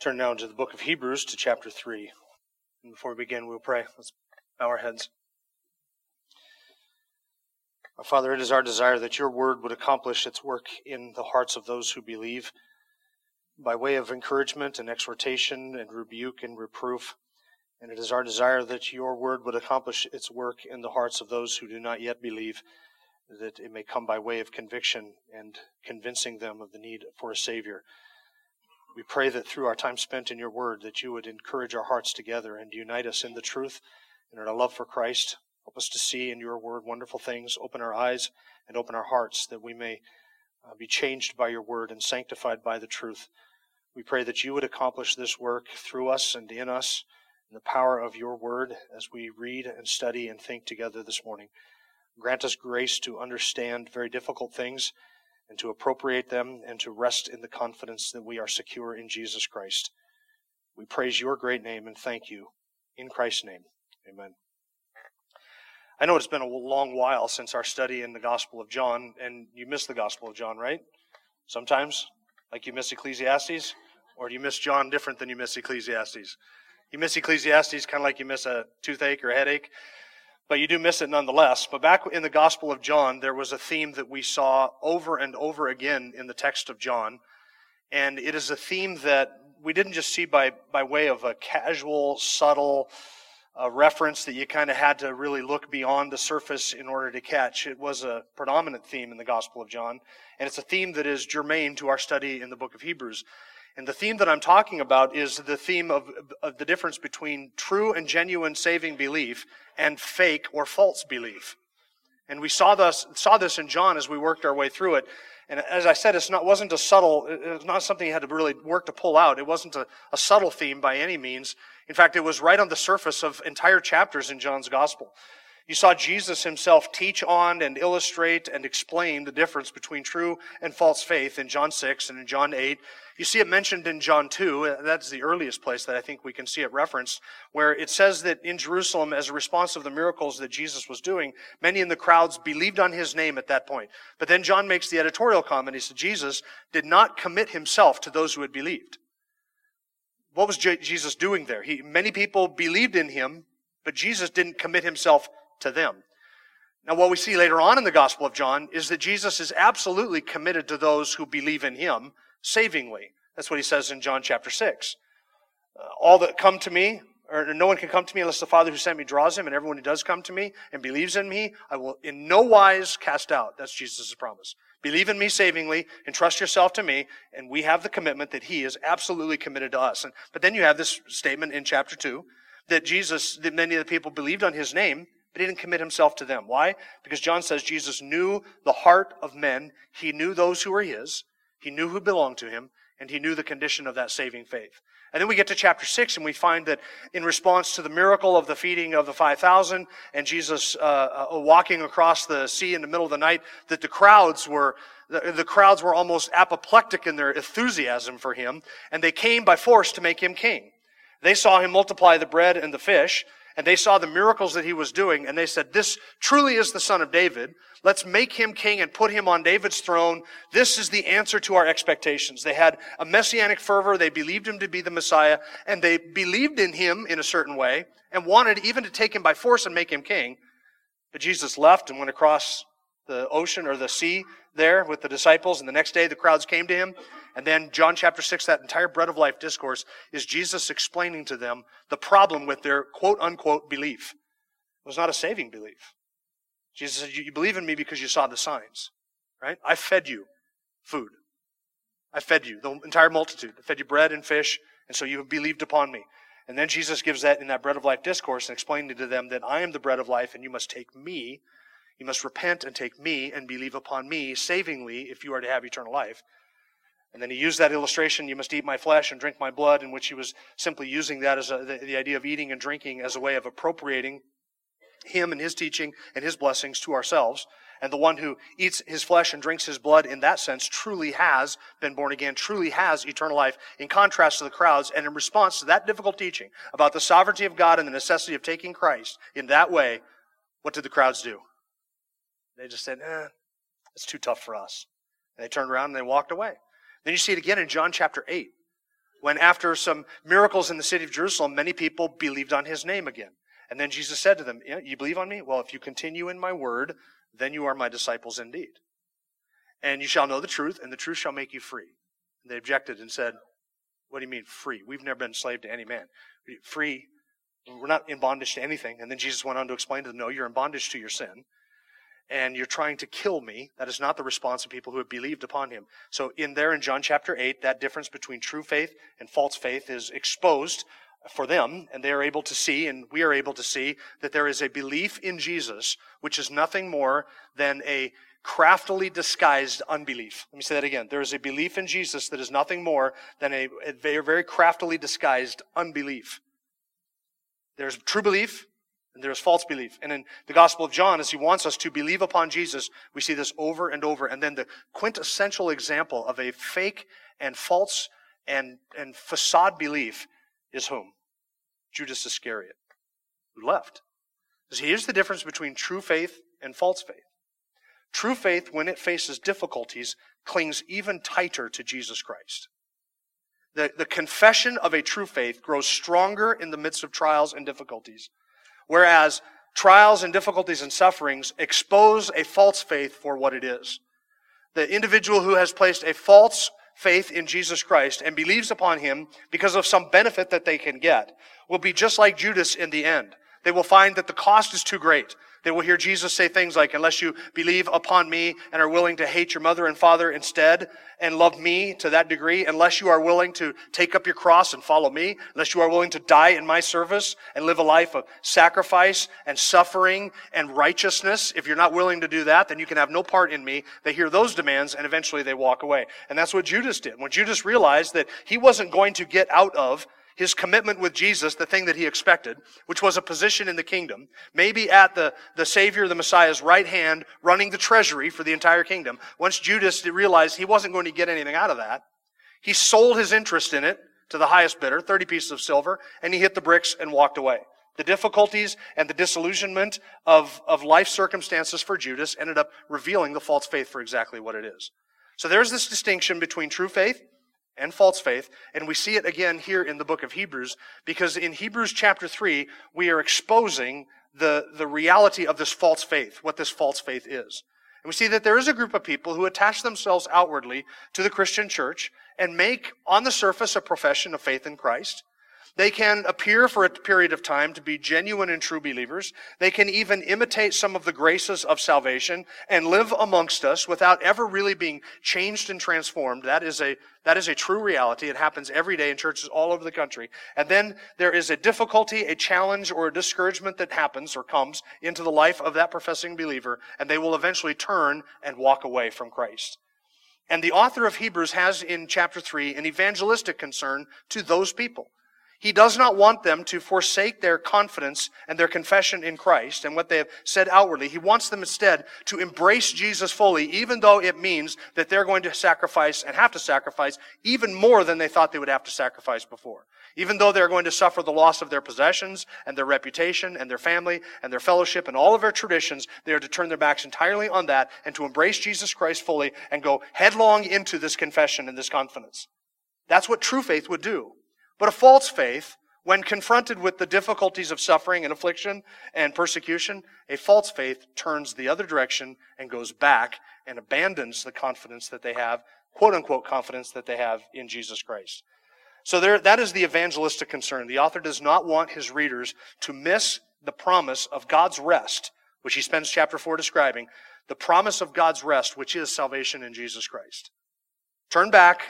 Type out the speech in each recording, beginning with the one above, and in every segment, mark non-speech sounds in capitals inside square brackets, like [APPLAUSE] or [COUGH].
Turn now to the book of Hebrews to chapter 3. And before we begin, we'll pray. Let's bow our heads. Father, it is our desire that your word would accomplish its work in the hearts of those who believe by way of encouragement and exhortation and rebuke and reproof. And it is our desire that your word would accomplish its work in the hearts of those who do not yet believe, that it may come by way of conviction and convincing them of the need for a Savior. We pray that through our time spent in your word, that you would encourage our hearts together and unite us in the truth and in our love for Christ. Help us to see in your word wonderful things. Open our eyes and open our hearts that we may uh, be changed by your word and sanctified by the truth. We pray that you would accomplish this work through us and in us in the power of your word as we read and study and think together this morning. Grant us grace to understand very difficult things and to appropriate them and to rest in the confidence that we are secure in Jesus Christ. We praise your great name and thank you. In Christ's name, amen. I know it's been a long while since our study in the Gospel of John, and you miss the Gospel of John, right? Sometimes, like you miss Ecclesiastes, or do you miss John different than you miss Ecclesiastes? You miss Ecclesiastes kind of like you miss a toothache or a headache but you do miss it nonetheless. But back in the Gospel of John, there was a theme that we saw over and over again in the text of John. And it is a theme that we didn't just see by, by way of a casual, subtle uh, reference that you kind of had to really look beyond the surface in order to catch. It was a predominant theme in the Gospel of John. And it's a theme that is germane to our study in the book of Hebrews. And the theme that I'm talking about is the theme of, of, the difference between true and genuine saving belief and fake or false belief. And we saw this, saw this in John as we worked our way through it. And as I said, it's not, wasn't a subtle, it was not something you had to really work to pull out. It wasn't a, a subtle theme by any means. In fact, it was right on the surface of entire chapters in John's gospel. You saw Jesus himself teach on and illustrate and explain the difference between true and false faith in John 6 and in John 8. You see it mentioned in John 2. That's the earliest place that I think we can see it referenced, where it says that in Jerusalem, as a response of the miracles that Jesus was doing, many in the crowds believed on his name at that point. But then John makes the editorial comment. He said, Jesus did not commit himself to those who had believed. What was Jesus doing there? He, many people believed in him, but Jesus didn't commit himself to them. Now, what we see later on in the Gospel of John is that Jesus is absolutely committed to those who believe in him savingly. That's what he says in John chapter 6. Uh, all that come to me, or no one can come to me unless the Father who sent me draws him, and everyone who does come to me and believes in me, I will in no wise cast out. That's Jesus' promise. Believe in me savingly, entrust yourself to me, and we have the commitment that he is absolutely committed to us. And, but then you have this statement in chapter 2 that Jesus, that many of the people believed on his name, he didn't commit himself to them. Why? Because John says Jesus knew the heart of men. He knew those who were his. He knew who belonged to him. And he knew the condition of that saving faith. And then we get to chapter 6 and we find that in response to the miracle of the feeding of the 5,000 and Jesus uh, uh, walking across the sea in the middle of the night, that the crowds were, the crowds were almost apoplectic in their enthusiasm for him and they came by force to make him king. They saw him multiply the bread and the fish and they saw the miracles that he was doing, and they said, This truly is the son of David. Let's make him king and put him on David's throne. This is the answer to our expectations. They had a messianic fervor. They believed him to be the Messiah, and they believed in him in a certain way, and wanted even to take him by force and make him king. But Jesus left and went across the ocean or the sea there with the disciples, and the next day the crowds came to him, and then John chapter 6, that entire bread of life discourse is Jesus explaining to them the problem with their quote unquote belief. It was not a saving belief. Jesus said, You believe in me because you saw the signs, right? I fed you food. I fed you, the entire multitude. I fed you bread and fish, and so you have believed upon me. And then Jesus gives that in that bread of life discourse and explaining to them that I am the bread of life and you must take me. You must repent and take me and believe upon me savingly if you are to have eternal life. And then he used that illustration, you must eat my flesh and drink my blood, in which he was simply using that as a, the, the idea of eating and drinking as a way of appropriating him and his teaching and his blessings to ourselves. And the one who eats his flesh and drinks his blood in that sense truly has been born again, truly has eternal life, in contrast to the crowds. And in response to that difficult teaching about the sovereignty of God and the necessity of taking Christ in that way, what did the crowds do? They just said, eh, it's too tough for us. And they turned around and they walked away. Then you see it again in John chapter 8, when after some miracles in the city of Jerusalem, many people believed on his name again. And then Jesus said to them, You believe on me? Well, if you continue in my word, then you are my disciples indeed. And you shall know the truth, and the truth shall make you free. And they objected and said, What do you mean free? We've never been slave to any man. Free, we're not in bondage to anything. And then Jesus went on to explain to them, No, you're in bondage to your sin. And you're trying to kill me. That is not the response of people who have believed upon him. So in there in John chapter 8, that difference between true faith and false faith is exposed for them, and they are able to see, and we are able to see, that there is a belief in Jesus, which is nothing more than a craftily disguised unbelief. Let me say that again. There is a belief in Jesus that is nothing more than a, a very, very craftily disguised unbelief. There's true belief, and there's false belief. And in the Gospel of John, as he wants us to believe upon Jesus, we see this over and over. And then the quintessential example of a fake and false and, and facade belief is whom? Judas Iscariot, who left. Because here's the difference between true faith and false faith. True faith, when it faces difficulties, clings even tighter to Jesus Christ. The, the confession of a true faith grows stronger in the midst of trials and difficulties, whereas trials and difficulties and sufferings expose a false faith for what it is. The individual who has placed a false faith in Jesus Christ and believes upon him because of some benefit that they can get will be just like Judas in the end. They will find that the cost is too great. They will hear Jesus say things like, unless you believe upon me and are willing to hate your mother and father instead and love me to that degree, unless you are willing to take up your cross and follow me, unless you are willing to die in my service and live a life of sacrifice and suffering and righteousness, if you're not willing to do that, then you can have no part in me. They hear those demands and eventually they walk away. And that's what Judas did. When Judas realized that he wasn't going to get out of his commitment with Jesus, the thing that he expected, which was a position in the kingdom, maybe at the, the Savior, the Messiah's right hand, running the treasury for the entire kingdom. Once Judas realized he wasn't going to get anything out of that, he sold his interest in it to the highest bidder, 30 pieces of silver, and he hit the bricks and walked away. The difficulties and the disillusionment of, of life circumstances for Judas ended up revealing the false faith for exactly what it is. So there's this distinction between true faith and false faith. And we see it again here in the book of Hebrews, because in Hebrews chapter 3, we are exposing the, the reality of this false faith, what this false faith is. And we see that there is a group of people who attach themselves outwardly to the Christian church and make, on the surface, a profession of faith in Christ. They can appear for a period of time to be genuine and true believers. They can even imitate some of the graces of salvation and live amongst us without ever really being changed and transformed. That is a, that is a true reality. It happens every day in churches all over the country. And then there is a difficulty, a challenge, or a discouragement that happens or comes into the life of that professing believer, and they will eventually turn and walk away from Christ. And the author of Hebrews has in chapter 3 an evangelistic concern to those people. He does not want them to forsake their confidence and their confession in Christ and what they have said outwardly. He wants them instead to embrace Jesus fully, even though it means that they're going to sacrifice and have to sacrifice even more than they thought they would have to sacrifice before. Even though they're going to suffer the loss of their possessions and their reputation and their family and their fellowship and all of their traditions, they are to turn their backs entirely on that and to embrace Jesus Christ fully and go headlong into this confession and this confidence. That's what true faith would do. But a false faith, when confronted with the difficulties of suffering and affliction and persecution, a false faith turns the other direction and goes back and abandons the confidence that they have, quote unquote confidence that they have in Jesus Christ. So there, that is the evangelistic concern. The author does not want his readers to miss the promise of God's rest, which he spends chapter 4 describing, the promise of God's rest, which is salvation in Jesus Christ. Turn back,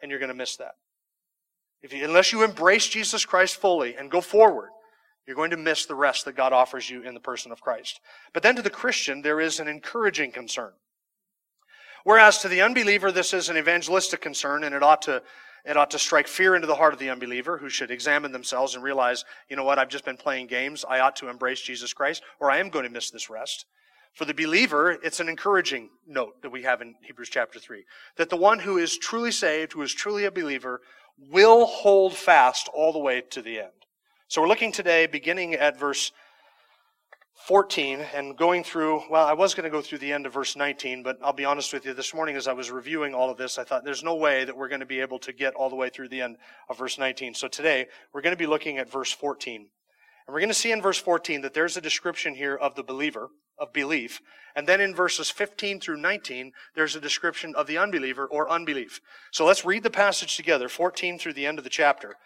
and you're going to miss that. If you, unless you embrace Jesus Christ fully and go forward, you're going to miss the rest that God offers you in the person of Christ. But then to the Christian, there is an encouraging concern. Whereas to the unbeliever, this is an evangelistic concern, and it ought to it ought to strike fear into the heart of the unbeliever who should examine themselves and realize, you know what, I've just been playing games. I ought to embrace Jesus Christ, or I am going to miss this rest. For the believer, it's an encouraging note that we have in Hebrews chapter 3 that the one who is truly saved, who is truly a believer, will hold fast all the way to the end. So we're looking today, beginning at verse 14 and going through, well, I was going to go through the end of verse 19, but I'll be honest with you, this morning as I was reviewing all of this, I thought there's no way that we're going to be able to get all the way through the end of verse 19. So today, we're going to be looking at verse 14. And we're going to see in verse 14 that there's a description here of the believer, of belief. And then in verses 15 through 19, there's a description of the unbeliever or unbelief. So let's read the passage together, 14 through the end of the chapter.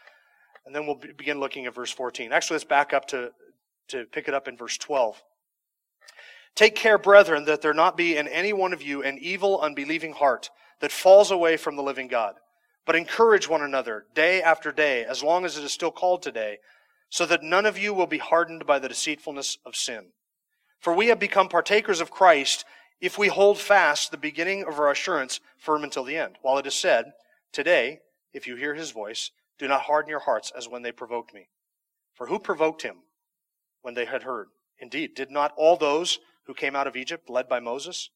And then we'll begin looking at verse 14. Actually, let's back up to to pick it up in verse 12. Take care, brethren, that there not be in any one of you an evil, unbelieving heart that falls away from the living God. But encourage one another day after day, as long as it is still called today, so that none of you will be hardened by the deceitfulness of sin. For we have become partakers of Christ if we hold fast the beginning of our assurance firm until the end. While it is said, Today, if you hear his voice, do not harden your hearts as when they provoked me. For who provoked him? when they had heard. Indeed, did not all those who came out of Egypt, led by Moses?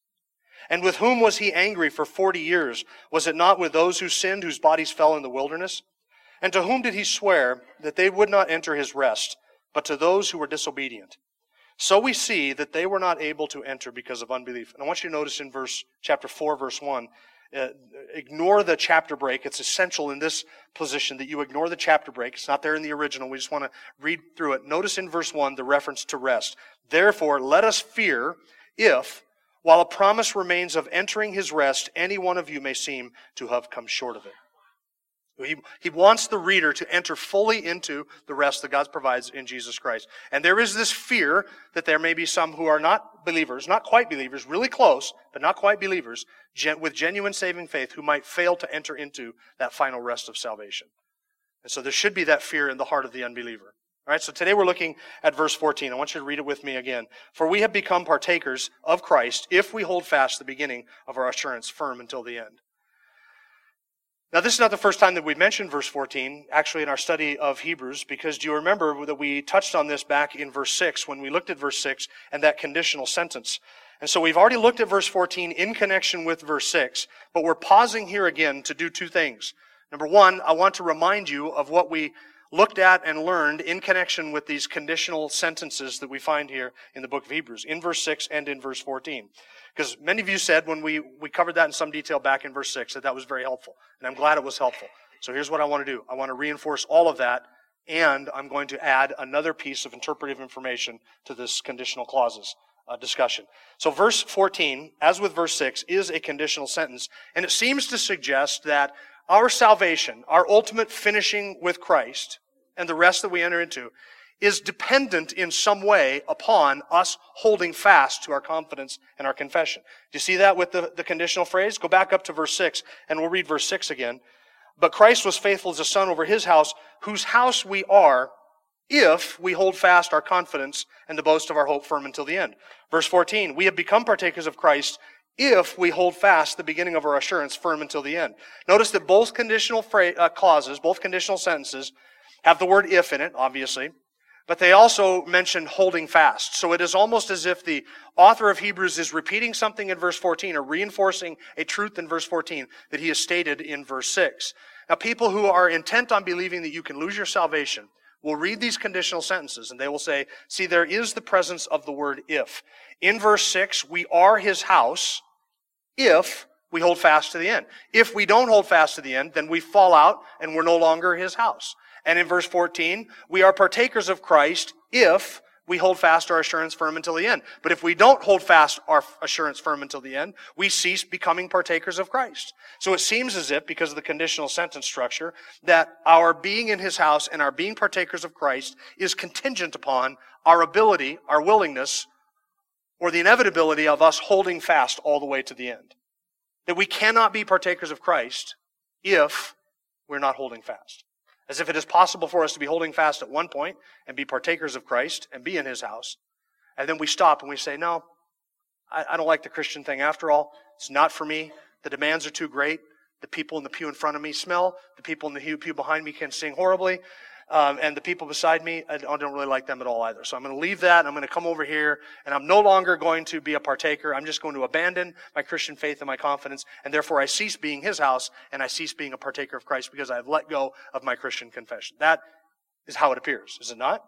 And with whom was he angry for forty years? Was it not with those who sinned, whose bodies fell in the wilderness? And to whom did he swear that they would not enter his rest, but to those who were disobedient? So we see that they were not able to enter because of unbelief. And I want you to notice in verse chapter 4 verse 1 uh, ignore the chapter break. It's essential in this position that you ignore the chapter break. It's not there in the original. We just want to read through it. Notice in verse 1 the reference to rest. Therefore, let us fear if, while a promise remains of entering his rest, any one of you may seem to have come short of it. He, he wants the reader to enter fully into the rest that God provides in Jesus Christ. And there is this fear that there may be some who are not believers, not quite believers, really close, but not quite believers, gen, with genuine saving faith who might fail to enter into that final rest of salvation. And so there should be that fear in the heart of the unbeliever. All right, so today we're looking at verse 14. I want you to read it with me again. For we have become partakers of Christ if we hold fast the beginning of our assurance firm until the end. Now, this is not the first time that we've mentioned verse 14, actually, in our study of Hebrews, because do you remember that we touched on this back in verse 6 when we looked at verse 6 and that conditional sentence? And so we've already looked at verse 14 in connection with verse 6, but we're pausing here again to do two things. Number one, I want to remind you of what we looked at and learned in connection with these conditional sentences that we find here in the book of Hebrews, in verse 6 and in verse 14. Because many of you said when we, we covered that in some detail back in verse 6 that that was very helpful. And I'm glad it was helpful. So here's what I want to do I want to reinforce all of that, and I'm going to add another piece of interpretive information to this conditional clauses uh, discussion. So verse 14, as with verse 6, is a conditional sentence, and it seems to suggest that our salvation, our ultimate finishing with Christ, and the rest that we enter into, is dependent in some way upon us holding fast to our confidence and our confession. Do you see that with the, the conditional phrase? Go back up to verse 6 and we'll read verse 6 again. But Christ was faithful as a son over his house, whose house we are if we hold fast our confidence and the boast of our hope firm until the end. Verse 14, we have become partakers of Christ if we hold fast the beginning of our assurance firm until the end. Notice that both conditional phrase, uh, clauses, both conditional sentences, have the word if in it, obviously. But they also mention holding fast. So it is almost as if the author of Hebrews is repeating something in verse 14 or reinforcing a truth in verse 14 that he has stated in verse 6. Now, people who are intent on believing that you can lose your salvation will read these conditional sentences and they will say, see, there is the presence of the word if. In verse 6, we are his house if we hold fast to the end. If we don't hold fast to the end, then we fall out and we're no longer his house. And in verse 14, we are partakers of Christ if we hold fast our assurance firm until the end. But if we don't hold fast our assurance firm until the end, we cease becoming partakers of Christ. So it seems as if, because of the conditional sentence structure, that our being in his house and our being partakers of Christ is contingent upon our ability, our willingness, or the inevitability of us holding fast all the way to the end. That we cannot be partakers of Christ if we're not holding fast as if it is possible for us to be holding fast at one point and be partakers of Christ and be in his house. And then we stop and we say, no, I, I don't like the Christian thing after all. It's not for me. The demands are too great. The people in the pew in front of me smell. The people in the pew behind me can sing horribly. Um, and the people beside me, I don't really like them at all either. So I'm going to leave that. I'm going to come over here, and I'm no longer going to be a partaker. I'm just going to abandon my Christian faith and my confidence, and therefore I cease being his house, and I cease being a partaker of Christ because I have let go of my Christian confession. That is how it appears, is it not?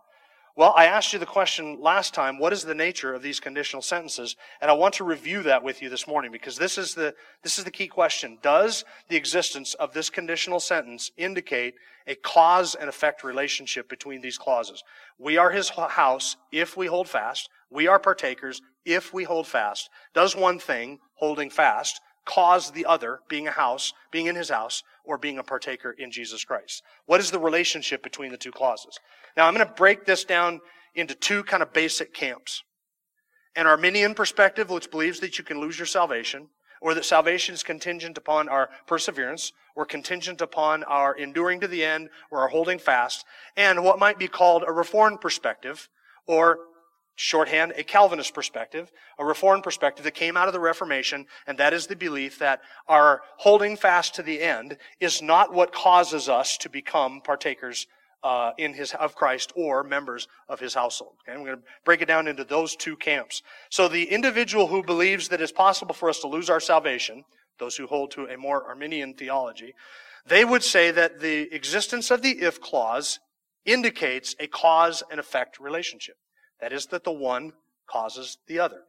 Well, I asked you the question last time, what is the nature of these conditional sentences? And I want to review that with you this morning because this is the, this is the key question. Does the existence of this conditional sentence indicate a cause and effect relationship between these clauses? We are his house if we hold fast. We are partakers if we hold fast. Does one thing, holding fast, cause the other, being a house, being in his house, or being a partaker in Jesus Christ? What is the relationship between the two clauses? Now, I'm going to break this down into two kind of basic camps. An Arminian perspective, which believes that you can lose your salvation, or that salvation is contingent upon our perseverance, or contingent upon our enduring to the end, or our holding fast, and what might be called a Reformed perspective, or shorthand, a Calvinist perspective, a Reformed perspective that came out of the Reformation, and that is the belief that our holding fast to the end is not what causes us to become partakers uh, in his of Christ or members of his household. Okay, I'm going to break it down into those two camps. So the individual who believes that it's possible for us to lose our salvation, those who hold to a more Arminian theology, they would say that the existence of the if clause indicates a cause and effect relationship. That is, that the one causes the other.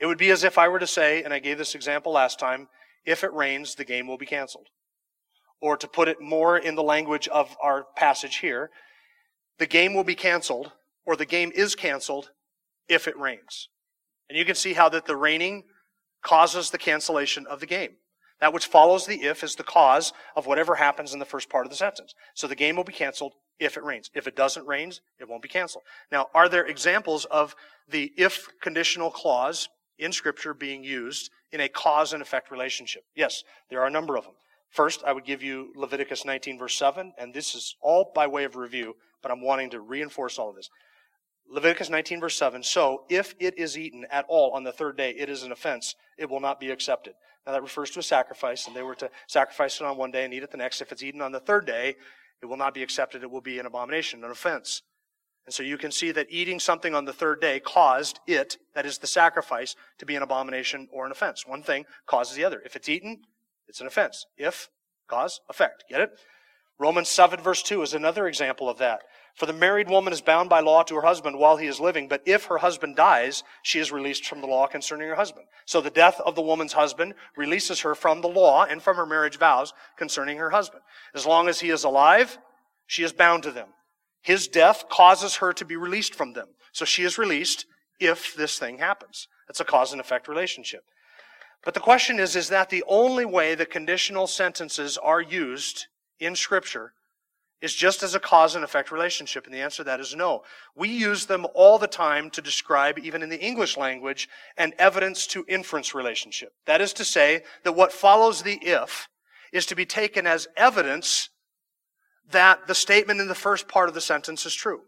It would be as if I were to say, and I gave this example last time, if it rains, the game will be canceled. Or to put it more in the language of our passage here, the game will be canceled, or the game is canceled if it rains. And you can see how that the raining causes the cancellation of the game. That which follows the if is the cause of whatever happens in the first part of the sentence. So the game will be canceled if it rains. If it doesn't rain, it won't be canceled. Now, are there examples of the if conditional clause in Scripture being used in a cause and effect relationship? Yes, there are a number of them. First, I would give you Leviticus 19, verse 7, and this is all by way of review, but I'm wanting to reinforce all of this. Leviticus 19, verse 7 So, if it is eaten at all on the third day, it is an offense. It will not be accepted. Now, that refers to a sacrifice, and they were to sacrifice it on one day and eat it the next. If it's eaten on the third day, it will not be accepted. It will be an abomination, an offense. And so you can see that eating something on the third day caused it, that is the sacrifice, to be an abomination or an offense. One thing causes the other. If it's eaten, it's an offense. If, cause, effect. Get it? Romans 7 verse 2 is another example of that. For the married woman is bound by law to her husband while he is living, but if her husband dies, she is released from the law concerning her husband. So the death of the woman's husband releases her from the law and from her marriage vows concerning her husband. As long as he is alive, she is bound to them. His death causes her to be released from them. So she is released if this thing happens. It's a cause and effect relationship. But the question is, is that the only way the conditional sentences are used in Scripture is just as a cause and effect relationship? And the answer to that is no. We use them all the time to describe, even in the English language, an evidence to inference relationship. That is to say, that what follows the if is to be taken as evidence that the statement in the first part of the sentence is true.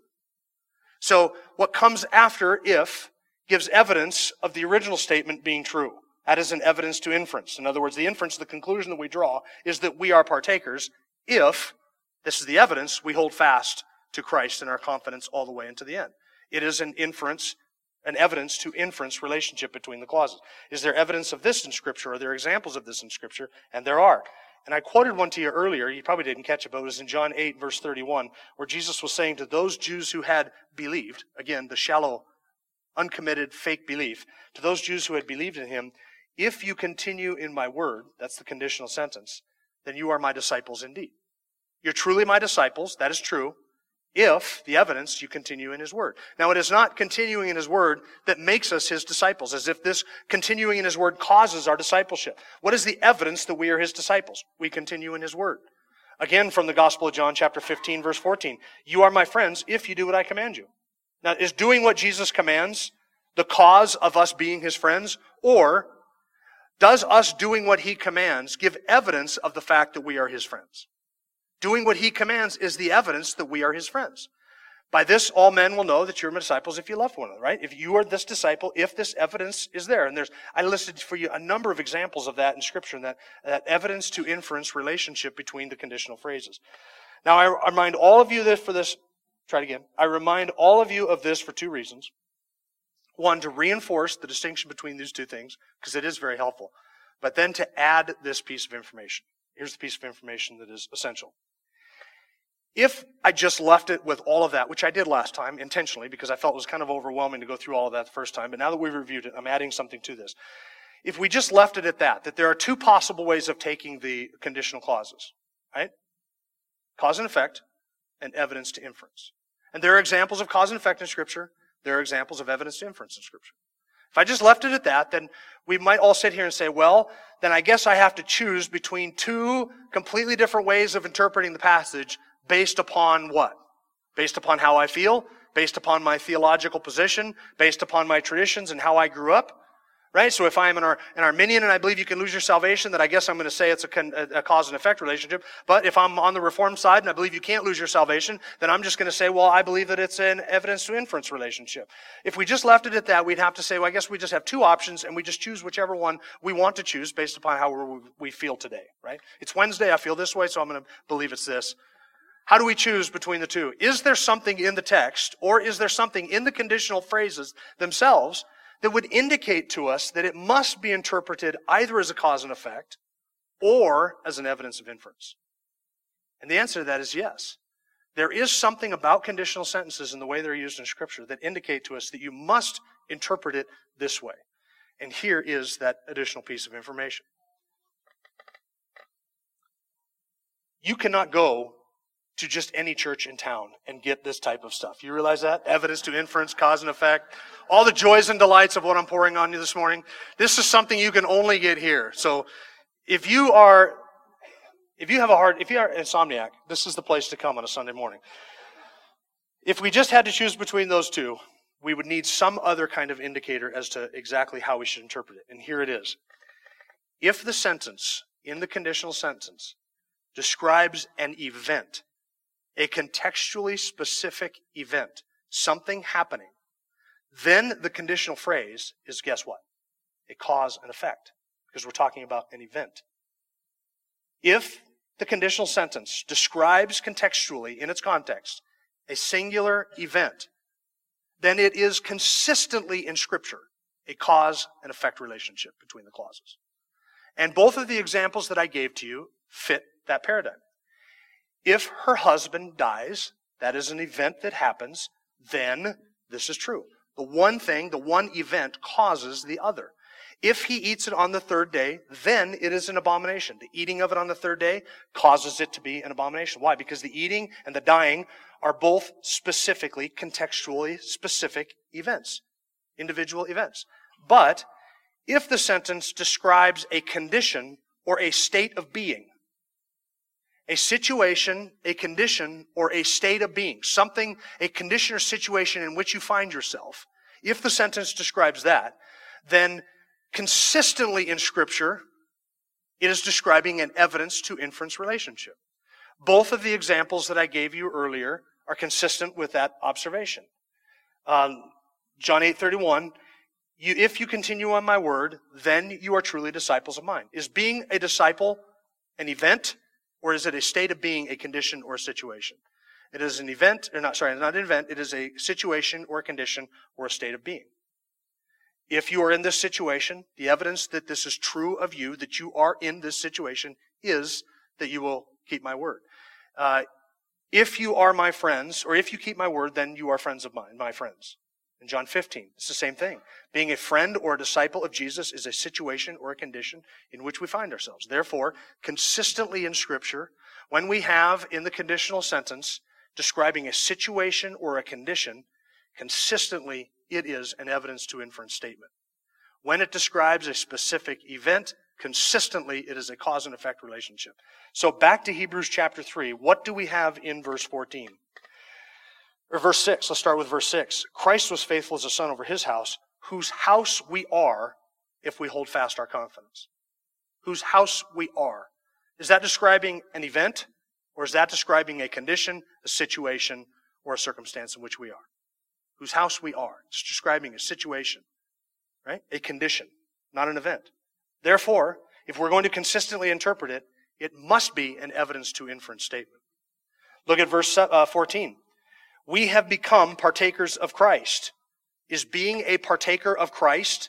So what comes after if gives evidence of the original statement being true. That is an evidence to inference. In other words, the inference, the conclusion that we draw is that we are partakers if, this is the evidence, we hold fast to Christ in our confidence all the way into the end. It is an inference, an evidence to inference relationship between the clauses. Is there evidence of this in Scripture? Are there examples of this in Scripture? And there are. And I quoted one to you earlier. You probably didn't catch it, but it was in John 8, verse 31, where Jesus was saying to those Jews who had believed, again, the shallow, uncommitted, fake belief, to those Jews who had believed in him, if you continue in my word, that's the conditional sentence, then you are my disciples indeed. You're truly my disciples, that is true, if the evidence you continue in his word. Now, it is not continuing in his word that makes us his disciples, as if this continuing in his word causes our discipleship. What is the evidence that we are his disciples? We continue in his word. Again, from the Gospel of John, chapter 15, verse 14. You are my friends if you do what I command you. Now, is doing what Jesus commands the cause of us being his friends, or does us doing what he commands give evidence of the fact that we are his friends? Doing what he commands is the evidence that we are his friends. By this, all men will know that you're my disciples if you love one another, right? If you are this disciple, if this evidence is there. And there's, I listed for you a number of examples of that in Scripture, that, that evidence to inference relationship between the conditional phrases. Now, I remind all of you this for this, try it again. I remind all of you of this for two reasons. One, to reinforce the distinction between these two things, because it is very helpful. But then to add this piece of information. Here's the piece of information that is essential. If I just left it with all of that, which I did last time intentionally because I felt it was kind of overwhelming to go through all of that the first time, but now that we've reviewed it, I'm adding something to this. If we just left it at that, that there are two possible ways of taking the conditional clauses, right? Cause and effect and evidence to inference. And there are examples of cause and effect in Scripture. There are examples of evidence to inference in Scripture. If I just left it at that, then we might all sit here and say, well, then I guess I have to choose between two completely different ways of interpreting the passage based upon what? Based upon how I feel, based upon my theological position, based upon my traditions and how I grew up. Right? So if I'm an, Ar- an Arminian and I believe you can lose your salvation, then I guess I'm going to say it's a, con- a cause and effect relationship. But if I'm on the reform side and I believe you can't lose your salvation, then I'm just going to say, well, I believe that it's an evidence to inference relationship. If we just left it at that, we'd have to say, well, I guess we just have two options and we just choose whichever one we want to choose based upon how we feel today. Right? It's Wednesday, I feel this way, so I'm going to believe it's this. How do we choose between the two? Is there something in the text or is there something in the conditional phrases themselves that would indicate to us that it must be interpreted either as a cause and effect or as an evidence of inference? And the answer to that is yes. There is something about conditional sentences and the way they're used in Scripture that indicate to us that you must interpret it this way. And here is that additional piece of information. You cannot go to just any church in town and get this type of stuff. You realize that? Evidence to inference, cause and effect. All the joys and delights of what I'm pouring on you this morning. This is something you can only get here. So if you are, if you have a hard, if you are insomniac, this is the place to come on a Sunday morning. If we just had to choose between those two, we would need some other kind of indicator as to exactly how we should interpret it. And here it is. If the sentence in the conditional sentence describes an event a contextually specific event, something happening, then the conditional phrase is guess what? A cause and effect, because we're talking about an event. If the conditional sentence describes contextually, in its context, a singular event, then it is consistently in Scripture a cause and effect relationship between the clauses. And both of the examples that I gave to you fit that paradigm. If her husband dies, that is an event that happens, then this is true. The one thing, the one event causes the other. If he eats it on the third day, then it is an abomination. The eating of it on the third day causes it to be an abomination. Why? Because the eating and the dying are both specifically, contextually specific events, individual events. But if the sentence describes a condition or a state of being, a situation, a condition, or a state of being, something, a condition or situation in which you find yourself, if the sentence describes that, then consistently in Scripture, it is describing an evidence to inference relationship. Both of the examples that I gave you earlier are consistent with that observation. Um, John 8 31, you, if you continue on my word, then you are truly disciples of mine. Is being a disciple an event? Or is it a state of being, a condition, or a situation? It is an event, or not, sorry, it's not an event, it is a situation or a condition or a state of being. If you are in this situation, the evidence that this is true of you, that you are in this situation, is that you will keep my word. Uh, if you are my friends, or if you keep my word, then you are friends of mine, my friends. In John 15, it's the same thing. Being a friend or a disciple of Jesus is a situation or a condition in which we find ourselves. Therefore, consistently in Scripture, when we have in the conditional sentence describing a situation or a condition, consistently it is an evidence to inference statement. When it describes a specific event, consistently it is a cause and effect relationship. So back to Hebrews chapter 3, what do we have in verse 14? Or verse 6, let's start with verse 6. Christ was faithful as a son over his house, whose house we are if we hold fast our confidence. Whose house we are. Is that describing an event? Or is that describing a condition, a situation, or a circumstance in which we are. Whose house we are. It's describing a situation, right? A condition, not an event. Therefore, if we're going to consistently interpret it, it must be an evidence to inference statement. Look at verse uh, 14. We have become partakers of Christ. Is being a partaker of Christ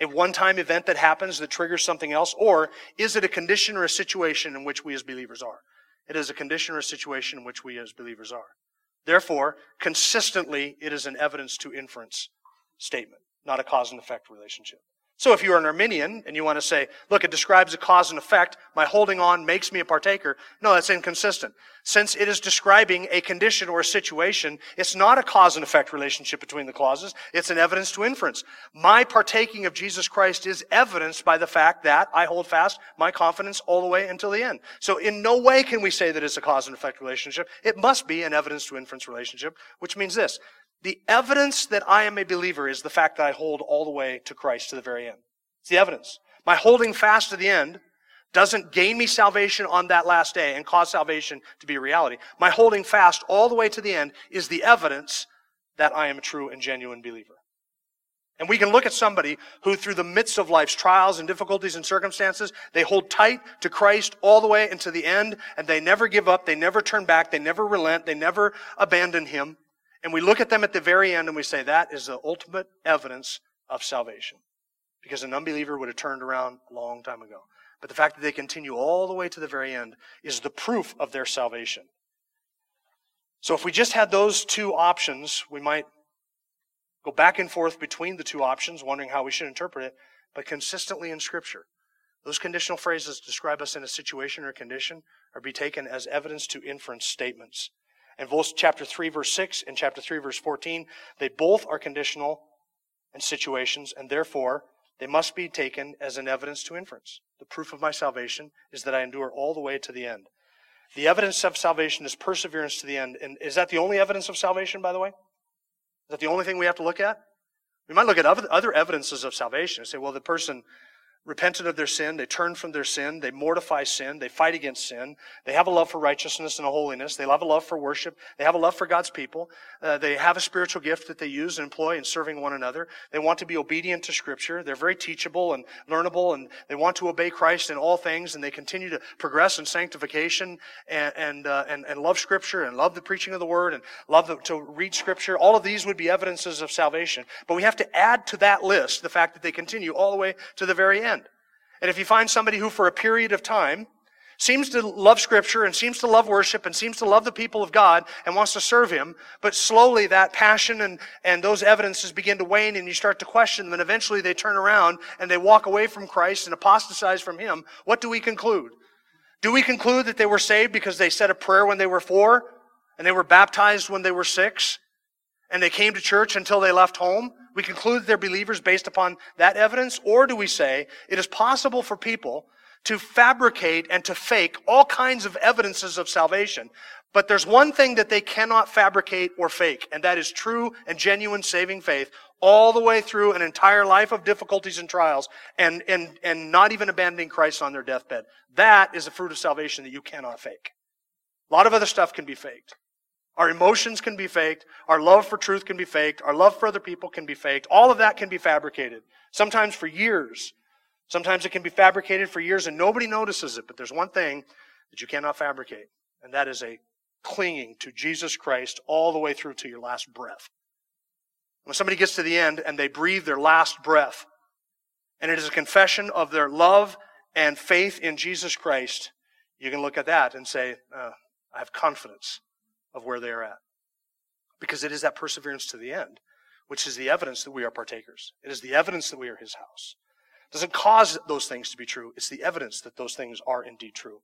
a one time event that happens that triggers something else? Or is it a condition or a situation in which we as believers are? It is a condition or a situation in which we as believers are. Therefore, consistently, it is an evidence to inference statement, not a cause and effect relationship. So if you're an Arminian and you want to say, look, it describes a cause and effect, my holding on makes me a partaker, no, that's inconsistent. Since it is describing a condition or a situation, it's not a cause and effect relationship between the clauses, it's an evidence to inference. My partaking of Jesus Christ is evidenced by the fact that I hold fast my confidence all the way until the end. So in no way can we say that it's a cause and effect relationship. It must be an evidence to inference relationship, which means this. The evidence that I am a believer is the fact that I hold all the way to Christ to the very end. It's the evidence. My holding fast to the end doesn't gain me salvation on that last day and cause salvation to be a reality. My holding fast all the way to the end is the evidence that I am a true and genuine believer. And we can look at somebody who, through the midst of life's trials and difficulties and circumstances, they hold tight to Christ all the way into the end, and they never give up, they never turn back, they never relent, they never abandon Him. And we look at them at the very end and we say, that is the ultimate evidence of salvation. Because an unbeliever would have turned around a long time ago. But the fact that they continue all the way to the very end is the proof of their salvation. So if we just had those two options, we might go back and forth between the two options, wondering how we should interpret it, but consistently in Scripture. Those conditional phrases describe us in a situation or condition or be taken as evidence to inference statements. And both chapter 3, verse 6 and chapter 3, verse 14, they both are conditional and situations, and therefore they must be taken as an evidence to inference. The proof of my salvation is that I endure all the way to the end. The evidence of salvation is perseverance to the end. And is that the only evidence of salvation, by the way? Is that the only thing we have to look at? We might look at other evidences of salvation and say, well, the person repented of their sin, they turn from their sin, they mortify sin, they fight against sin, they have a love for righteousness and holiness, they have a love for worship, they have a love for God's people, uh, they have a spiritual gift that they use and employ in serving one another, they want to be obedient to Scripture, they're very teachable and learnable, and they want to obey Christ in all things, and they continue to progress in sanctification and, and, uh, and, and love Scripture and love the preaching of the Word and love the, to read Scripture. All of these would be evidences of salvation. But we have to add to that list the fact that they continue all the way to the very end. And if you find somebody who, for a period of time, seems to love Scripture and seems to love worship and seems to love the people of God and wants to serve Him, but slowly that passion and, and those evidences begin to wane and you start to question them and eventually they turn around and they walk away from Christ and apostatize from Him, what do we conclude? Do we conclude that they were saved because they said a prayer when they were four and they were baptized when they were six and they came to church until they left home? we conclude they're believers based upon that evidence? Or do we say it is possible for people to fabricate and to fake all kinds of evidences of salvation, but there's one thing that they cannot fabricate or fake, and that is true and genuine saving faith all the way through an entire life of difficulties and trials and, and, and not even abandoning Christ on their deathbed. That is a fruit of salvation that you cannot fake. A lot of other stuff can be faked. Our emotions can be faked. Our love for truth can be faked. Our love for other people can be faked. All of that can be fabricated. Sometimes for years. Sometimes it can be fabricated for years and nobody notices it. But there's one thing that you cannot fabricate, and that is a clinging to Jesus Christ all the way through to your last breath. When somebody gets to the end and they breathe their last breath, and it is a confession of their love and faith in Jesus Christ, you can look at that and say, uh, I have confidence of where they are at. Because it is that perseverance to the end, which is the evidence that we are partakers. It is the evidence that we are his house. It doesn't cause those things to be true. It's the evidence that those things are indeed true.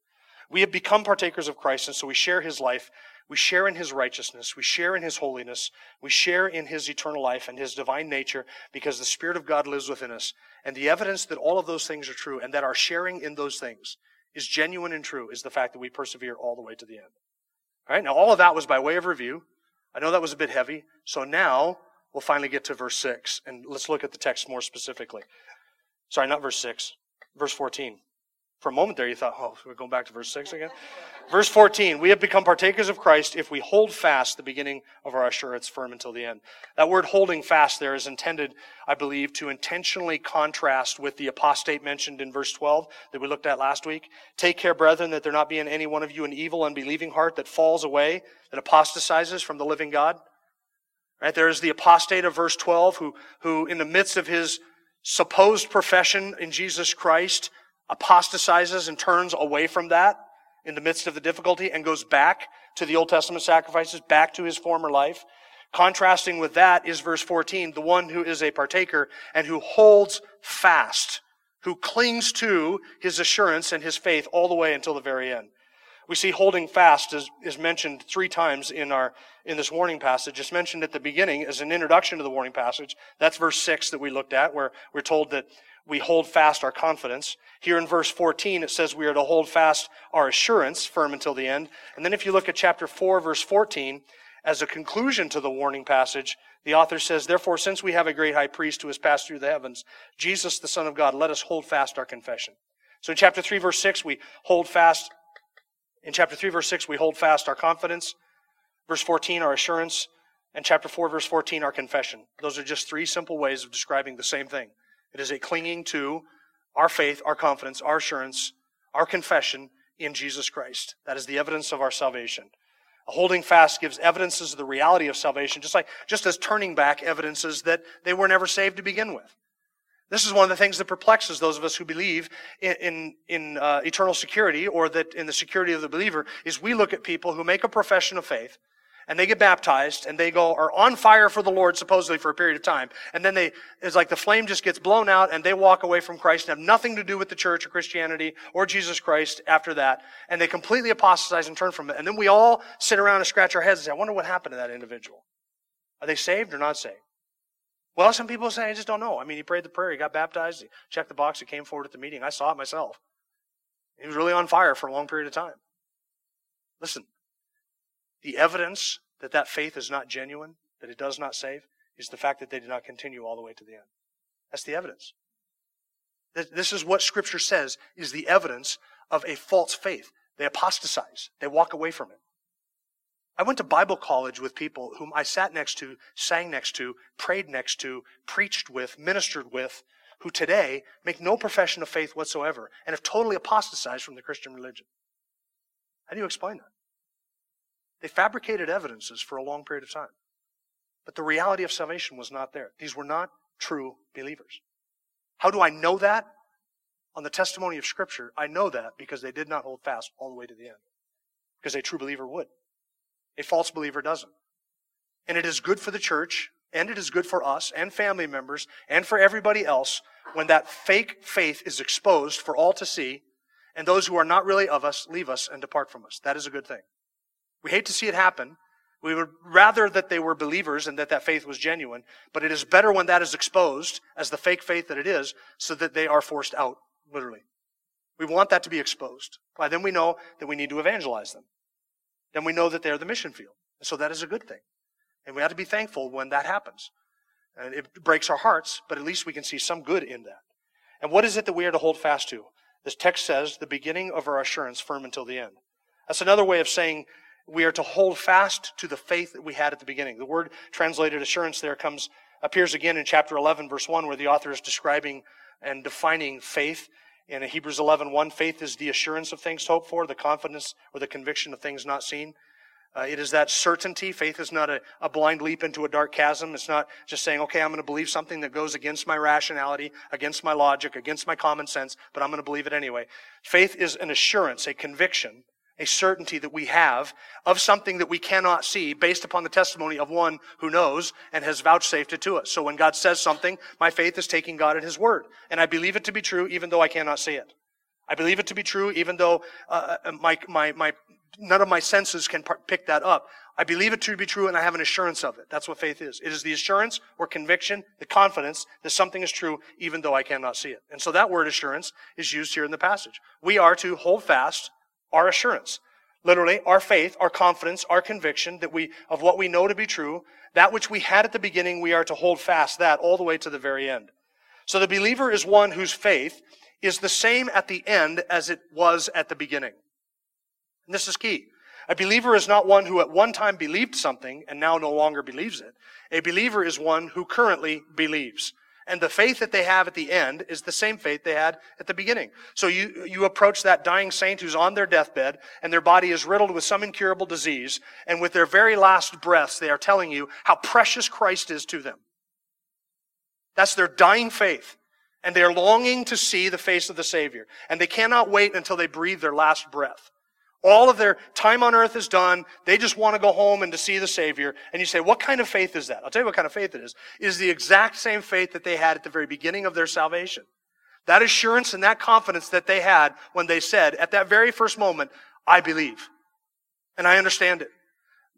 We have become partakers of Christ, and so we share his life. We share in his righteousness. We share in his holiness. We share in his eternal life and his divine nature because the Spirit of God lives within us. And the evidence that all of those things are true and that our sharing in those things is genuine and true is the fact that we persevere all the way to the end. All right, now all of that was by way of review. I know that was a bit heavy. So now we'll finally get to verse 6, and let's look at the text more specifically. Sorry, not verse 6, verse 14. For a moment there, you thought, oh, we're going back to verse 6 again? Verse 14, we have become partakers of Christ if we hold fast the beginning of our assurance firm until the end. That word holding fast there is intended, I believe, to intentionally contrast with the apostate mentioned in verse 12 that we looked at last week. Take care, brethren, that there not be in any one of you an evil, unbelieving heart that falls away, that apostatizes from the living God. Right? There is the apostate of verse 12 who, who in the midst of his supposed profession in Jesus Christ, apostatizes and turns away from that in the midst of the difficulty and goes back to the Old Testament sacrifices, back to his former life. Contrasting with that is verse 14, the one who is a partaker and who holds fast, who clings to his assurance and his faith all the way until the very end. We see holding fast is, is mentioned three times in our in this warning passage. It's mentioned at the beginning as an introduction to the warning passage. That's verse six that we looked at, where we're told that we hold fast our confidence. Here in verse 14, it says we are to hold fast our assurance firm until the end. And then if you look at chapter 4, verse 14, as a conclusion to the warning passage, the author says, Therefore, since we have a great high priest who has passed through the heavens, Jesus, the Son of God, let us hold fast our confession. So in chapter 3, verse 6, we hold fast, in chapter 3, verse 6, we hold fast our confidence. Verse 14, our assurance. And chapter 4, verse 14, our confession. Those are just three simple ways of describing the same thing. It is a clinging to our faith, our confidence, our assurance, our confession in Jesus Christ. That is the evidence of our salvation. A holding fast gives evidences of the reality of salvation, just like just as turning back evidences that they were never saved to begin with. This is one of the things that perplexes those of us who believe in, in, in uh, eternal security or that in the security of the believer is we look at people who make a profession of faith and they get baptized and they go are on fire for the Lord supposedly for a period of time. And then they, it's like the flame just gets blown out and they walk away from Christ and have nothing to do with the church or Christianity or Jesus Christ after that. And they completely apostatize and turn from it. And then we all sit around and scratch our heads and say, I wonder what happened to that individual. Are they saved or not saved? Well, some people say, I just don't know. I mean, he prayed the prayer, he got baptized, he checked the box, he came forward at the meeting. I saw it myself. He was really on fire for a long period of time. Listen, the evidence that that faith is not genuine, that it does not save, is the fact that they did not continue all the way to the end. That's the evidence. This is what Scripture says is the evidence of a false faith. They apostatize. They walk away from it. I went to Bible college with people whom I sat next to, sang next to, prayed next to, preached with, ministered with, who today make no profession of faith whatsoever and have totally apostatized from the Christian religion. How do you explain that? They fabricated evidences for a long period of time. But the reality of salvation was not there. These were not true believers. How do I know that? On the testimony of Scripture, I know that because they did not hold fast all the way to the end. Because a true believer would. A false believer doesn't. And it is good for the church, and it is good for us, and family members, and for everybody else when that fake faith is exposed for all to see, and those who are not really of us leave us and depart from us. That is a good thing. We hate to see it happen. We would rather that they were believers and that that faith was genuine, but it is better when that is exposed as the fake faith that it is so that they are forced out, literally. We want that to be exposed. By then we know that we need to evangelize them. Then we know that they're the mission field. And so that is a good thing. And we have to be thankful when that happens. And it breaks our hearts, but at least we can see some good in that. And what is it that we are to hold fast to? This text says, the beginning of our assurance firm until the end. That's another way of saying we are to hold fast to the faith that we had at the beginning. The word translated assurance there comes, appears again in chapter 11, verse 1, where the author is describing and defining faith. In Hebrews 11, 1, faith is the assurance of things hoped for, the confidence or the conviction of things not seen. Uh, it is that certainty. Faith is not a, a, blind leap into a dark chasm. It's not just saying, okay, I'm going to believe something that goes against my rationality, against my logic, against my common sense, but I'm going to believe it anyway. Faith is an assurance, a conviction a certainty that we have of something that we cannot see based upon the testimony of one who knows and has vouchsafed it to us. So when God says something, my faith is taking God at His word. And I believe it to be true even though I cannot see it. I believe it to be true even though uh, uh my, my, my, none of my senses can pick that up. I believe it to be true and I have an assurance of it. That's what faith is. It is the assurance or conviction, the confidence that something is true even though I cannot see it. And so that word assurance is used here in the passage. We are to hold fast our assurance. Literally, our faith, our confidence, our conviction that we, of what we know to be true, that which we had at the beginning, we are to hold fast that all the way to the very end. So the believer is one whose faith is the same at the end as it was at the beginning. And this is key. A believer is not one who at one time believed something and now no longer believes it. A believer is one who currently believes. And the faith that they have at the end is the same faith they had at the beginning. So you, you approach that dying saint who's on their deathbed and their body is riddled with some incurable disease. And with their very last breaths, they are telling you how precious Christ is to them. That's their dying faith. And they are longing to see the face of the Savior. And they cannot wait until they breathe their last breath. All of their time on earth is done. They just want to go home and to see the Savior. And you say, what kind of faith is that? I'll tell you what kind of faith it is. It is the exact same faith that they had at the very beginning of their salvation. That assurance and that confidence that they had when they said, at that very first moment, I believe. And I understand it.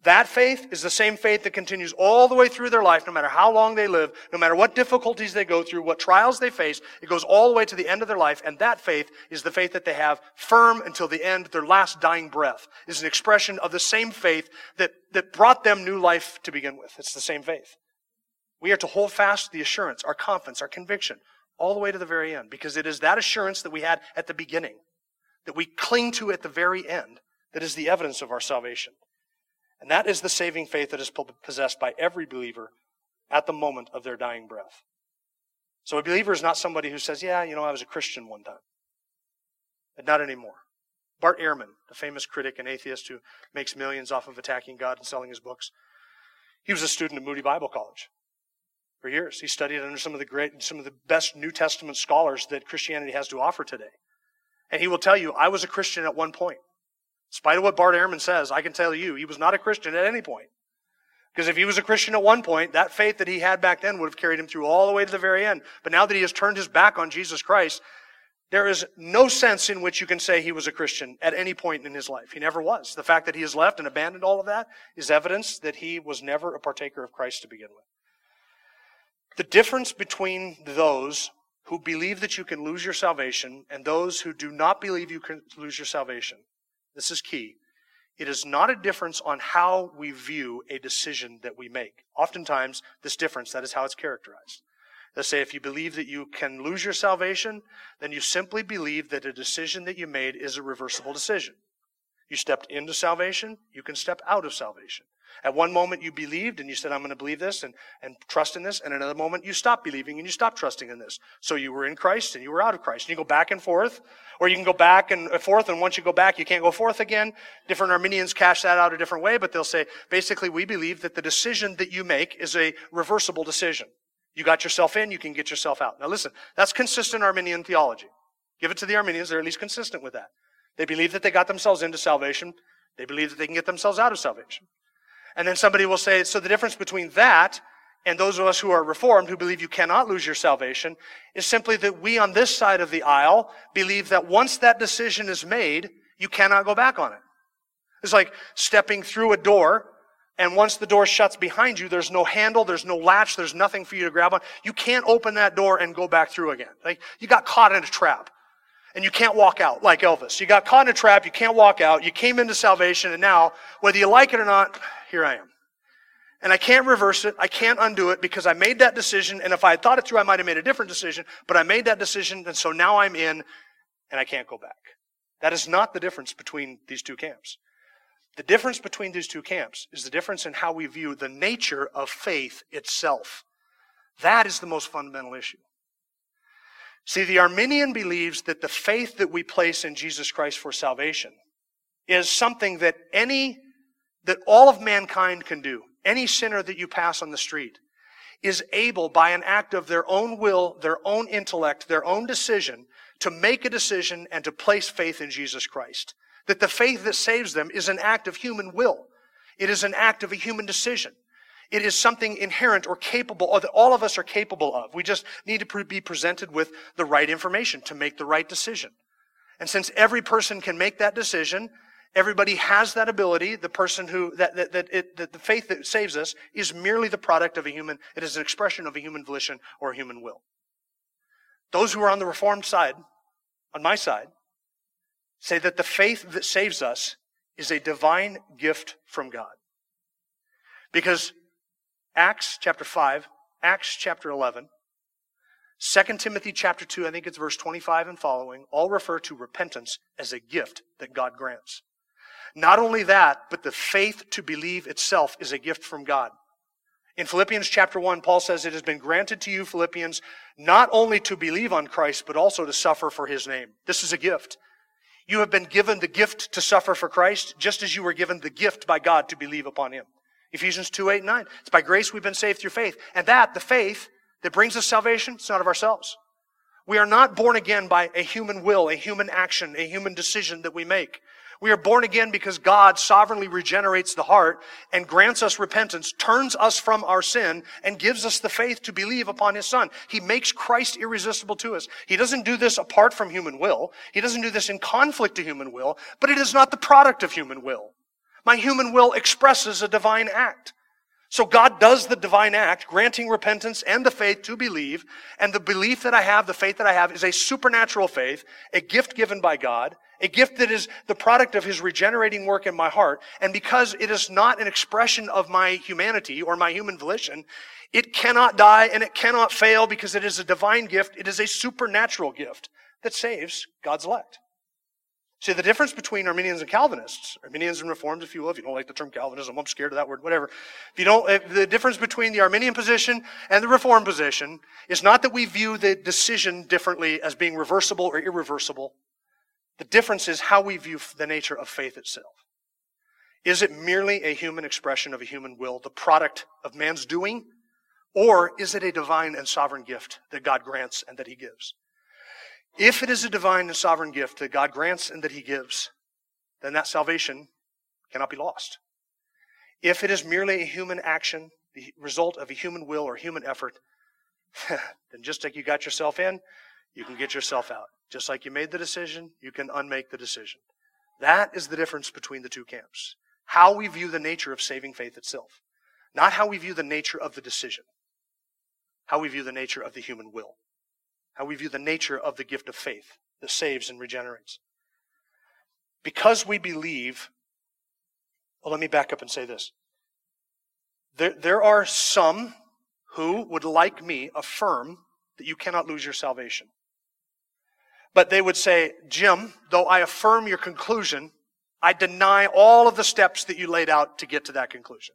That faith is the same faith that continues all the way through their life, no matter how long they live, no matter what difficulties they go through, what trials they face. It goes all the way to the end of their life, and that faith is the faith that they have firm until the end, their last dying breath. Is an expression of the same faith that, that brought them new life to begin with. It's the same faith. We are to hold fast the assurance, our confidence, our conviction, all the way to the very end, because it is that assurance that we had at the beginning, that we cling to at the very end, that is the evidence of our salvation. And that is the saving faith that is possessed by every believer at the moment of their dying breath. So a believer is not somebody who says, Yeah, you know, I was a Christian one time. But not anymore. Bart Ehrman, the famous critic and atheist who makes millions off of attacking God and selling his books, he was a student at Moody Bible College for years. He studied under some of the great, some of the best New Testament scholars that Christianity has to offer today. And he will tell you, I was a Christian at one point. Spite of what Bart Ehrman says, I can tell you, he was not a Christian at any point. Because if he was a Christian at one point, that faith that he had back then would have carried him through all the way to the very end. But now that he has turned his back on Jesus Christ, there is no sense in which you can say he was a Christian at any point in his life. He never was. The fact that he has left and abandoned all of that is evidence that he was never a partaker of Christ to begin with. The difference between those who believe that you can lose your salvation and those who do not believe you can lose your salvation this is key. It is not a difference on how we view a decision that we make. Oftentimes, this difference, that is how it's characterized. Let's say if you believe that you can lose your salvation, then you simply believe that a decision that you made is a reversible decision. You stepped into salvation, you can step out of salvation. At one moment you believed and you said, I'm going to believe this and, and trust in this. And another moment you stopped believing and you stopped trusting in this. So you were in Christ and you were out of Christ. And you go back and forth, or you can go back and uh, forth. And once you go back, you can't go forth again. Different Arminians cash that out a different way, but they'll say, basically, we believe that the decision that you make is a reversible decision. You got yourself in, you can get yourself out. Now listen, that's consistent Arminian theology. Give it to the Arminians, they're at least consistent with that. They believe that they got themselves into salvation. They believe that they can get themselves out of salvation. And then somebody will say, so the difference between that and those of us who are reformed who believe you cannot lose your salvation is simply that we on this side of the aisle believe that once that decision is made, you cannot go back on it. It's like stepping through a door and once the door shuts behind you, there's no handle, there's no latch, there's nothing for you to grab on. You can't open that door and go back through again. Like you got caught in a trap and you can't walk out like Elvis. You got caught in a trap, you can't walk out, you came into salvation, and now, whether you like it or not, here I am. And I can't reverse it. I can't undo it because I made that decision. And if I had thought it through, I might have made a different decision. But I made that decision. And so now I'm in and I can't go back. That is not the difference between these two camps. The difference between these two camps is the difference in how we view the nature of faith itself. That is the most fundamental issue. See, the Arminian believes that the faith that we place in Jesus Christ for salvation is something that any that all of mankind can do, any sinner that you pass on the street, is able by an act of their own will, their own intellect, their own decision, to make a decision and to place faith in Jesus Christ. That the faith that saves them is an act of human will. It is an act of a human decision. It is something inherent or capable, or that all of us are capable of. We just need to be presented with the right information to make the right decision. And since every person can make that decision, Everybody has that ability. The person who, that, that, that, it, that the faith that saves us is merely the product of a human, it is an expression of a human volition or a human will. Those who are on the reformed side, on my side, say that the faith that saves us is a divine gift from God. Because Acts chapter 5, Acts chapter 11, 2 Timothy chapter 2, I think it's verse 25 and following, all refer to repentance as a gift that God grants. Not only that, but the faith to believe itself is a gift from God. In Philippians chapter 1, Paul says, It has been granted to you, Philippians, not only to believe on Christ, but also to suffer for his name. This is a gift. You have been given the gift to suffer for Christ, just as you were given the gift by God to believe upon him. Ephesians 2, 8, 9. It's by grace we've been saved through faith. And that, the faith that brings us salvation, it's not of ourselves. We are not born again by a human will, a human action, a human decision that we make. We are born again because God sovereignly regenerates the heart and grants us repentance, turns us from our sin, and gives us the faith to believe upon His Son. He makes Christ irresistible to us. He doesn't do this apart from human will. He doesn't do this in conflict to human will, but it is not the product of human will. My human will expresses a divine act. So God does the divine act, granting repentance and the faith to believe. And the belief that I have, the faith that I have, is a supernatural faith, a gift given by God a gift that is the product of his regenerating work in my heart. And because it is not an expression of my humanity or my human volition, it cannot die and it cannot fail because it is a divine gift. It is a supernatural gift that saves God's elect. See, the difference between Arminians and Calvinists, Arminians and Reformed, if you will, if you don't like the term Calvinism, I'm scared of that word, whatever. If you don't, the difference between the Arminian position and the Reformed position is not that we view the decision differently as being reversible or irreversible. The difference is how we view the nature of faith itself. Is it merely a human expression of a human will, the product of man's doing? Or is it a divine and sovereign gift that God grants and that He gives? If it is a divine and sovereign gift that God grants and that He gives, then that salvation cannot be lost. If it is merely a human action, the result of a human will or human effort, [LAUGHS] then just like you got yourself in, you can get yourself out. Just like you made the decision, you can unmake the decision. That is the difference between the two camps. How we view the nature of saving faith itself. Not how we view the nature of the decision. How we view the nature of the human will. How we view the nature of the gift of faith that saves and regenerates. Because we believe, well, let me back up and say this. There, there are some who would, like me, affirm that you cannot lose your salvation. But they would say, Jim, though I affirm your conclusion, I deny all of the steps that you laid out to get to that conclusion.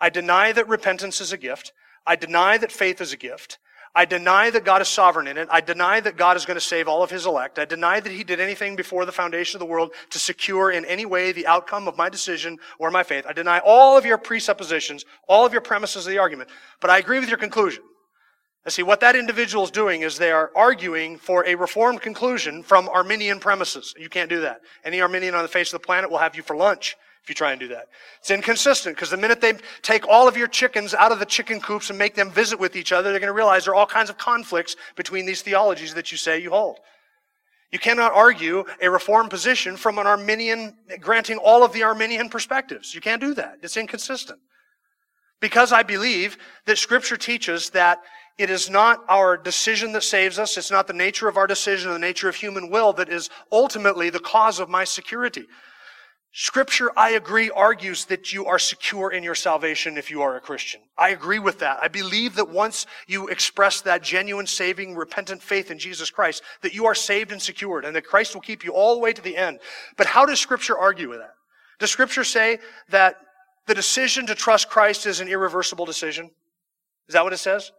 I deny that repentance is a gift. I deny that faith is a gift. I deny that God is sovereign in it. I deny that God is going to save all of his elect. I deny that he did anything before the foundation of the world to secure in any way the outcome of my decision or my faith. I deny all of your presuppositions, all of your premises of the argument. But I agree with your conclusion. And see, what that individual is doing is they are arguing for a reformed conclusion from Arminian premises. You can't do that. Any Arminian on the face of the planet will have you for lunch if you try and do that. It's inconsistent because the minute they take all of your chickens out of the chicken coops and make them visit with each other, they're going to realize there are all kinds of conflicts between these theologies that you say you hold. You cannot argue a reformed position from an Arminian, granting all of the Arminian perspectives. You can't do that. It's inconsistent. Because I believe that scripture teaches that it is not our decision that saves us. It's not the nature of our decision, or the nature of human will that is ultimately the cause of my security. Scripture, I agree, argues that you are secure in your salvation if you are a Christian. I agree with that. I believe that once you express that genuine, saving, repentant faith in Jesus Christ, that you are saved and secured and that Christ will keep you all the way to the end. But how does Scripture argue with that? Does Scripture say that the decision to trust Christ is an irreversible decision? Is that what it says?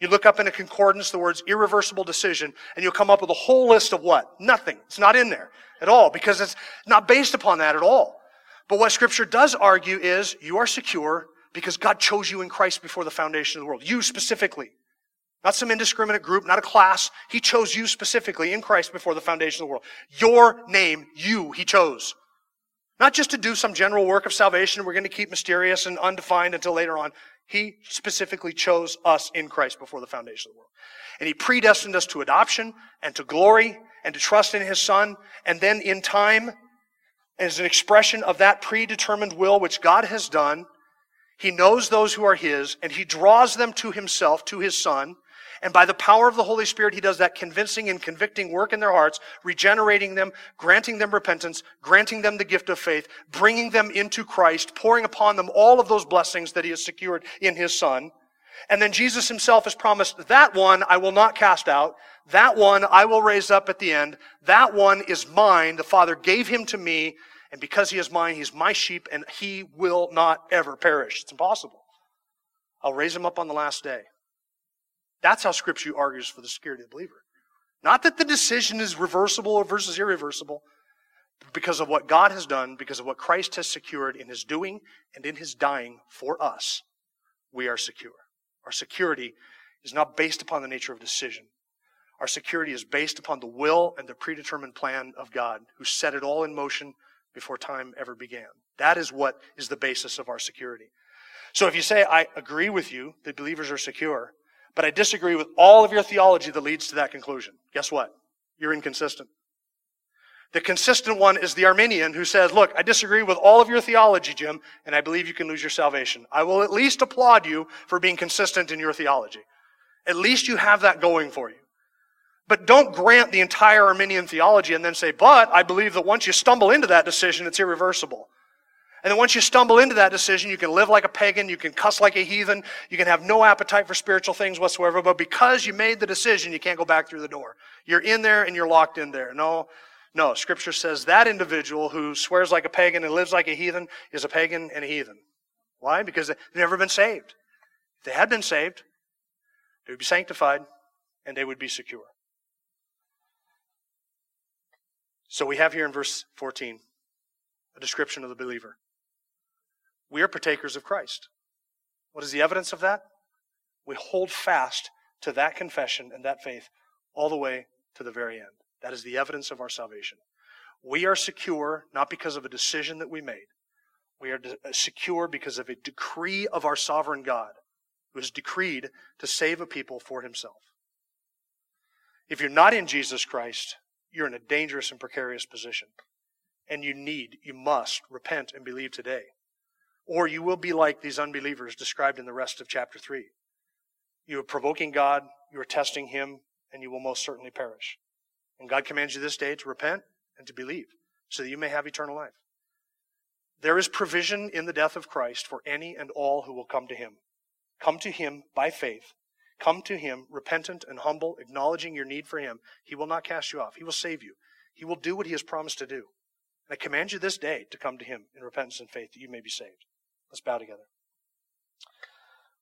You look up in a concordance the words irreversible decision, and you'll come up with a whole list of what? Nothing. It's not in there at all because it's not based upon that at all. But what scripture does argue is you are secure because God chose you in Christ before the foundation of the world. You specifically. Not some indiscriminate group, not a class. He chose you specifically in Christ before the foundation of the world. Your name, you, He chose. Not just to do some general work of salvation we're going to keep mysterious and undefined until later on. He specifically chose us in Christ before the foundation of the world. And He predestined us to adoption and to glory and to trust in His Son. And then in time, as an expression of that predetermined will which God has done, He knows those who are His and He draws them to Himself, to His Son. And by the power of the Holy Spirit, He does that convincing and convicting work in their hearts, regenerating them, granting them repentance, granting them the gift of faith, bringing them into Christ, pouring upon them all of those blessings that He has secured in His Son. And then Jesus himself has promised, that one I will not cast out. That one I will raise up at the end. That one is mine. The Father gave him to me. And because he is mine, he's my sheep and he will not ever perish. It's impossible. I'll raise him up on the last day. That's how scripture argues for the security of the believer. Not that the decision is reversible versus irreversible, because of what God has done, because of what Christ has secured in his doing and in his dying for us, we are secure. Our security is not based upon the nature of decision. Our security is based upon the will and the predetermined plan of God, who set it all in motion before time ever began. That is what is the basis of our security. So if you say, I agree with you that believers are secure, but I disagree with all of your theology that leads to that conclusion, guess what? You're inconsistent. The consistent one is the Arminian who says, Look, I disagree with all of your theology, Jim, and I believe you can lose your salvation. I will at least applaud you for being consistent in your theology. At least you have that going for you. But don't grant the entire Arminian theology and then say, But I believe that once you stumble into that decision, it's irreversible. And then once you stumble into that decision, you can live like a pagan, you can cuss like a heathen, you can have no appetite for spiritual things whatsoever, but because you made the decision, you can't go back through the door. You're in there and you're locked in there. No, no, Scripture says that individual who swears like a pagan and lives like a heathen is a pagan and a heathen. Why? Because they've never been saved. If they had been saved, they would be sanctified and they would be secure. So we have here in verse 14 a description of the believer. We are partakers of Christ. What is the evidence of that? We hold fast to that confession and that faith all the way to the very end. That is the evidence of our salvation. We are secure not because of a decision that we made. We are uh, secure because of a decree of our sovereign God who has decreed to save a people for himself. If you're not in Jesus Christ, you're in a dangerous and precarious position. And you need, you must repent and believe today. Or you will be like these unbelievers described in the rest of chapter 3. You are provoking God, you are testing Him, and you will most certainly perish. And God commands you this day to repent and to believe so that you may have eternal life. There is provision in the death of Christ for any and all who will come to him. Come to him by faith. Come to him repentant and humble, acknowledging your need for him. He will not cast you off. He will save you. He will do what he has promised to do. And I command you this day to come to him in repentance and faith that you may be saved. Let's bow together.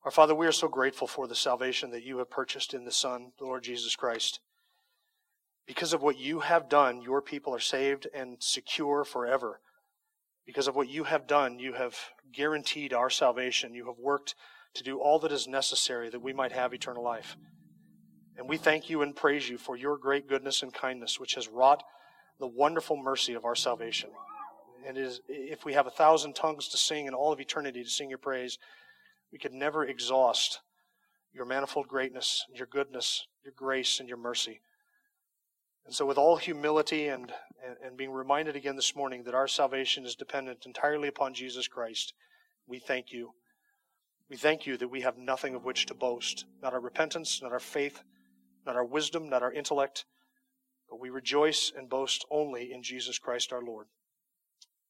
Our Father, we are so grateful for the salvation that you have purchased in the Son, the Lord Jesus Christ. Because of what you have done, your people are saved and secure forever. Because of what you have done, you have guaranteed our salvation. You have worked to do all that is necessary that we might have eternal life. And we thank you and praise you for your great goodness and kindness, which has wrought the wonderful mercy of our salvation. And is, if we have a thousand tongues to sing and all of eternity to sing your praise, we could never exhaust your manifold greatness, your goodness, your grace, and your mercy. And so, with all humility and, and, and, being reminded again this morning that our salvation is dependent entirely upon Jesus Christ, we thank you. We thank you that we have nothing of which to boast not our repentance, not our faith, not our wisdom, not our intellect, but we rejoice and boast only in Jesus Christ our Lord,